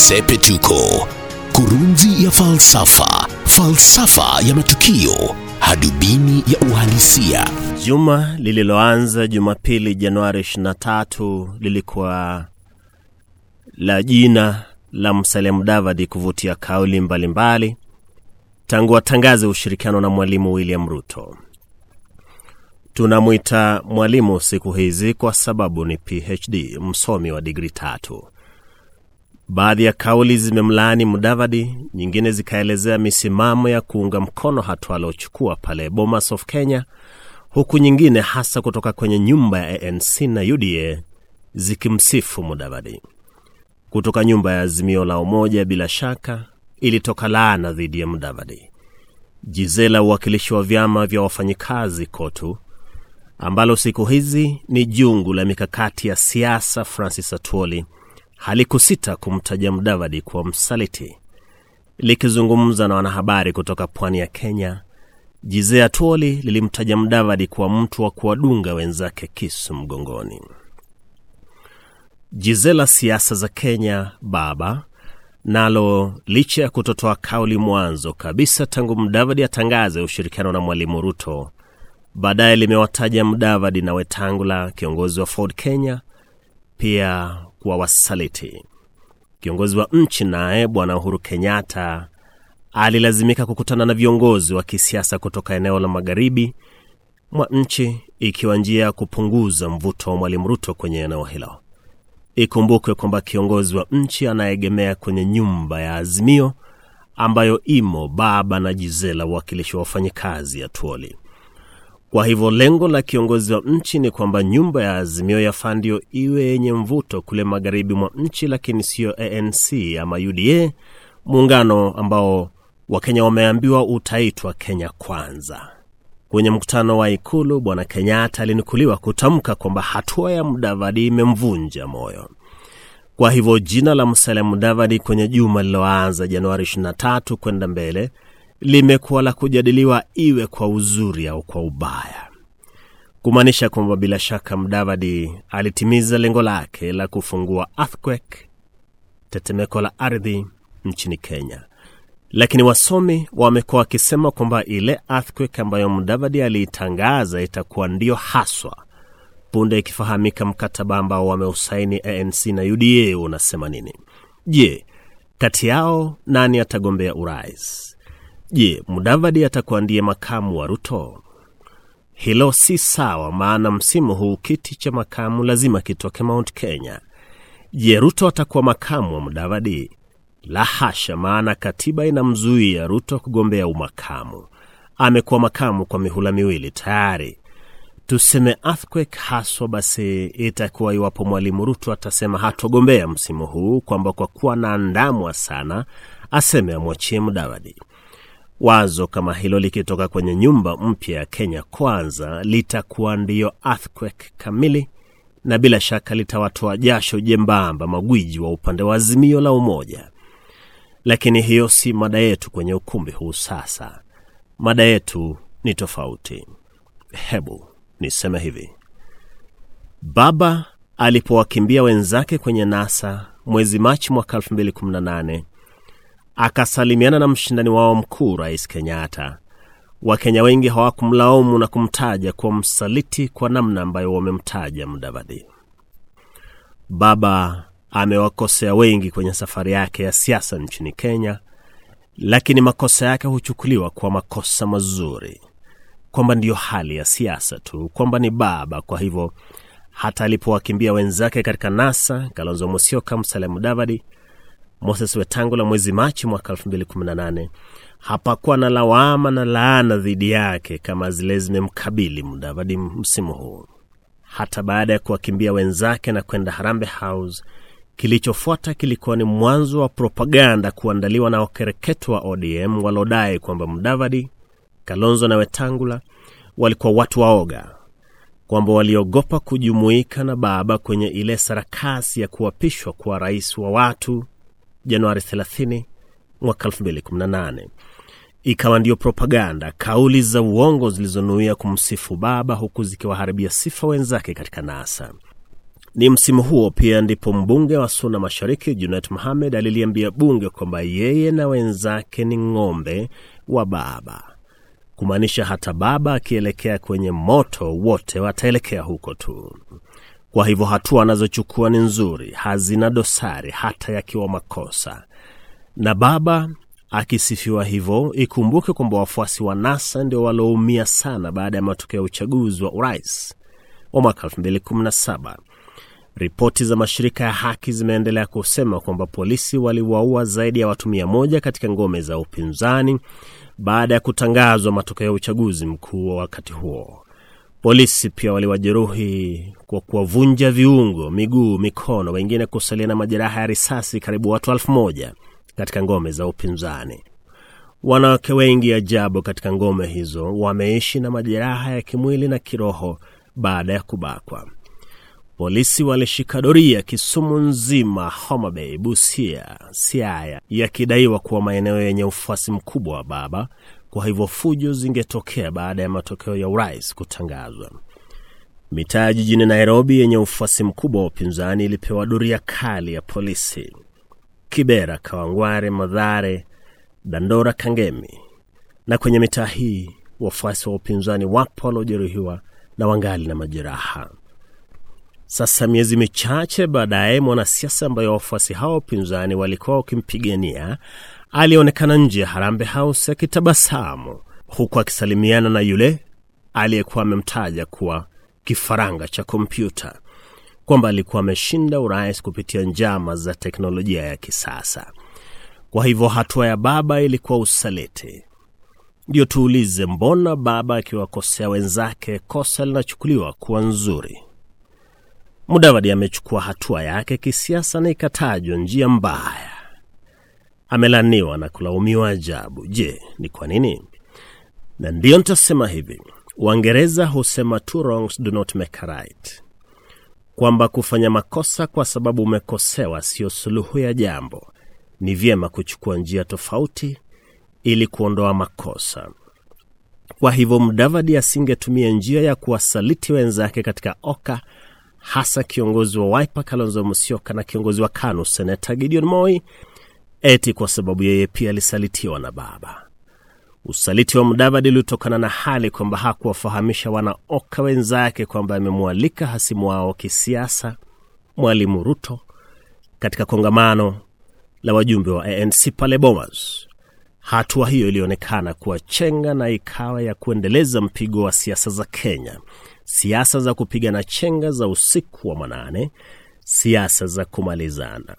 Sepetuko, kurunzi ya falsafa, falsafa ya matukio, hadubini ya uhalisia. Juma lililoanza Jumapili Januari 23 lilikuwa la jina la Msalem Davadi kuvutia kauli mbalimbali tangu atangaze ushirikiano na Mwalimu William Ruto. Tunamwita mwalimu siku hizi kwa sababu ni PhD, msomi wa digri tatu. Baadhi ya kauli zimemlaani Mudavadi, nyingine zikaelezea misimamo ya kuunga mkono hatua aliochukua pale Bomas of Kenya, huku nyingine hasa kutoka kwenye nyumba ya ANC na UDA zikimsifu Mudavadi. Kutoka nyumba ya Azimio la Umoja, bila shaka ilitoka laana dhidi ya Mudavadi. Jizela, uwakilishi wa vyama vya wafanyikazi KOTU, ambalo siku hizi ni jungu la mikakati ya siasa, Francis Atwoli halikusita kumtaja Mudavadi kuwa msaliti. Likizungumza na wanahabari kutoka pwani ya Kenya, Jizea Tuoli lilimtaja Mudavadi kuwa mtu wa kuwadunga wenzake kisu mgongoni. Jizela siasa za Kenya baba nalo licha ya kutotoa kauli mwanzo kabisa tangu Mudavadi atangaze ushirikiano na Mwalimu Ruto, baadaye limewataja Mudavadi na Wetangula, kiongozi wa Ford Kenya, pia kuwa wasaliti. Kiongozi wa nchi naye Bwana Uhuru Kenyatta alilazimika kukutana na viongozi wa kisiasa kutoka eneo la magharibi mwa nchi, ikiwa njia ya kupunguza mvuto wa Mwalimu Ruto kwenye eneo hilo. Ikumbukwe kwamba kiongozi wa nchi anaegemea kwenye nyumba ya Azimio ambayo imo baba na Jizela, uwakilishi wa wafanyikazi ya Tuoli. Kwa hivyo lengo la kiongozi wa nchi ni kwamba nyumba ya Azimio ya Fandio iwe yenye mvuto kule magharibi mwa nchi, lakini siyo ANC ama UDA, muungano ambao Wakenya wameambiwa utaitwa Kenya Kwanza. Kwenye mkutano wa Ikulu, Bwana Kenyatta alinukuliwa kutamka kwamba hatua ya Mudavadi imemvunja moyo. Kwa hivyo jina la Musalia Mudavadi kwenye juma lililoanza Januari 23 kwenda mbele limekuwa la kujadiliwa, iwe kwa uzuri au kwa ubaya, kumaanisha kwamba bila shaka mdavadi alitimiza lengo lake la kufungua earthquake, tetemeko la ardhi nchini Kenya. Lakini wasomi wamekuwa wakisema kwamba ile earthquake ambayo mdavadi aliitangaza itakuwa ndiyo haswa punde ikifahamika mkataba ambao wameusaini ANC na UDA unasema nini. Je, kati yao nani atagombea urais? Je, Mudavadi atakuwa ndiye makamu wa Ruto? Hilo si sawa, maana msimu huu kiti cha makamu lazima kitoke Mount Kenya. Je, Ruto atakuwa makamu wa Mudavadi? La hasha, maana katiba inamzuia Ruto kugombea umakamu. Amekuwa makamu kwa mihula miwili tayari. Tuseme earthquake haswa, basi itakuwa iwapo Mwalimu Ruto atasema hatogombea msimu huu, kwamba kwa kuwa naandamwa sana aseme amwachie Mudavadi. Wazo kama hilo likitoka kwenye nyumba mpya ya Kenya Kwanza litakuwa ndiyo earthquake kamili, na bila shaka litawatoa jasho jembamba magwiji wa upande wa Azimio la Umoja. Lakini hiyo si mada yetu kwenye ukumbi huu. Sasa mada yetu ni tofauti. Hebu niseme hivi: baba alipowakimbia wenzake kwenye NASA mwezi Machi mwaka 2018 akasalimiana na mshindani wao mkuu Rais Kenyatta, Wakenya wengi hawakumlaumu na kumtaja kuwa msaliti kwa namna ambayo wamemtaja Mudavadi. Baba amewakosea wengi kwenye safari yake ya siasa nchini Kenya, lakini makosa yake huchukuliwa kwa makosa mazuri, kwamba ndiyo hali ya siasa tu, kwamba ni baba. Kwa hivyo hata alipowakimbia wenzake katika NASA, Kalonzo Musyoka, Musalia Mudavadi, Moses Wetangula mwezi Machi mwaka 2018 hapakuwa na lawama na laana dhidi yake kama zile zimemkabili Mudavadi msimu huu. Hata baada ya kuwakimbia wenzake na kwenda Harambee House, kilichofuata kilikuwa ni mwanzo wa propaganda kuandaliwa na wakereketo wa ODM walodai kwamba Mudavadi, Kalonzo na Wetangula walikuwa watu waoga, kwamba waliogopa kujumuika na baba kwenye ile sarakasi ya kuapishwa kuwa rais wa watu Januari 30 mwaka 2018. Ikawa ndiyo propaganda, kauli za uongo zilizonuia kumsifu baba huku zikiwaharibia sifa wenzake katika NASA. Ni msimu huo pia ndipo mbunge wa Suna Mashariki Junet Mohamed aliliambia bunge kwamba yeye na wenzake ni ng'ombe wa baba, kumaanisha hata baba akielekea kwenye moto wote wataelekea huko tu. Kwa hivyo hatua anazochukua ni nzuri, hazina dosari, hata yakiwa makosa. Na baba akisifiwa hivyo, ikumbuke kwamba wafuasi wa NASA ndio walioumia sana baada ya matokeo ya uchaguzi wa urais wa mwaka 2017. Ripoti za mashirika ya haki zimeendelea kusema kwamba polisi waliwaua zaidi ya watu mia moja katika ngome za upinzani baada ya kutangazwa matokeo ya uchaguzi mkuu wa wakati huo. Polisi pia waliwajeruhi kwa kuwavunja viungo, miguu, mikono, wengine kusalia na majeraha ya risasi karibu watu elfu moja katika ngome za upinzani. Wanawake wengi ajabu katika ngome hizo wameishi na majeraha ya kimwili na kiroho baada ya kubakwa. Polisi walishika doria Kisumu nzima, Homa Bay, Busia, Siaya, yakidaiwa kuwa maeneo yenye ufuasi mkubwa wa baba. Kwa hivyo fujo zingetokea baada ya matokeo ya urais kutangazwa. Mitaa jijini Nairobi yenye ufuasi mkubwa wa upinzani ilipewa doria kali ya polisi. Kibera, Kawangware, Madhare, Dandora, Kangemi. Na kwenye mitaa hii wafuasi wa upinzani wapo waliojeruhiwa na wangali na majeraha. Sasa miezi michache baadaye, mwanasiasa ambaye wafuasi hao wapinzani walikuwa wakimpigania alionekana nje ya Harambe House akitabasamu huku akisalimiana na yule aliyekuwa amemtaja kuwa kifaranga cha kompyuta, kwamba alikuwa ameshinda urais kupitia njama za teknolojia ya kisasa. Kwa hivyo hatua ya baba ilikuwa usaliti. Ndiyo tuulize, mbona baba akiwakosea wenzake kosa linachukuliwa kuwa nzuri? Mudavadi amechukua hatua yake kisiasa na ikatajwa njia mbaya. Amelaniwa na kulaumiwa ajabu. Je, ni kwa nini? Na ndiyo nitasema hivi, Waingereza husema two wrongs do not make a right, kwamba kufanya makosa kwa sababu umekosewa siyo suluhu ya jambo. Ni vyema kuchukua njia tofauti ili kuondoa makosa. Kwa hivyo Mudavadi asingetumia njia ya kuwasaliti wenzake katika Oka, hasa kiongozi wa Wiper Kalonzo Musyoka na kiongozi wa KANU Seneta Gideon Moi, eti kwa sababu yeye pia alisalitiwa na baba. Usaliti wa Mudavadi ulitokana na hali kwamba hakuwafahamisha wanaoka wenzake kwamba amemwalika hasimu wao kisiasa Mwalimu Ruto katika kongamano la wajumbe wa ANC pale Bomas. Hatua hiyo ilionekana kuwa chenga na ikawa ya kuendeleza mpigo wa siasa za Kenya, siasa za kupigana chenga za usiku wa manane, siasa za kumalizana.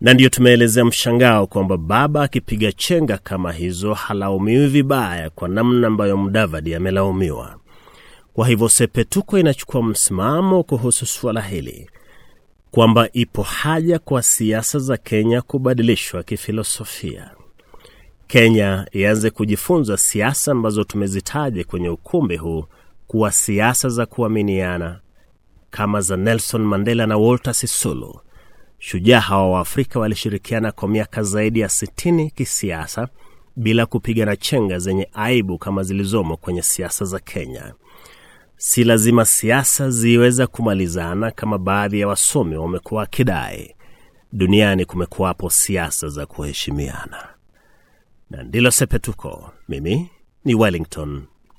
Na ndiyo tumeelezea mshangao kwamba baba akipiga chenga kama hizo halaumiwi vibaya kwa namna ambayo Mudavadi amelaumiwa. Kwa hivyo Sepetuko inachukua msimamo kuhusu suala hili kwamba ipo haja kwa siasa za Kenya kubadilishwa kifilosofia. Kenya ianze kujifunza siasa ambazo tumezitaja kwenye ukumbi huu kuwa siasa za kuaminiana kama za Nelson Mandela na Walter Sisulu. Shujaa hawa wa Afrika walishirikiana kwa miaka zaidi ya 60 kisiasa bila kupigana chenga zenye aibu kama zilizomo kwenye siasa za Kenya. Si lazima siasa ziweza kumalizana kama baadhi ya wasomi wamekuwa wakidai. Duniani kumekuwapo siasa za kuheshimiana, na ndilo Sepetuko. Mimi ni Wellington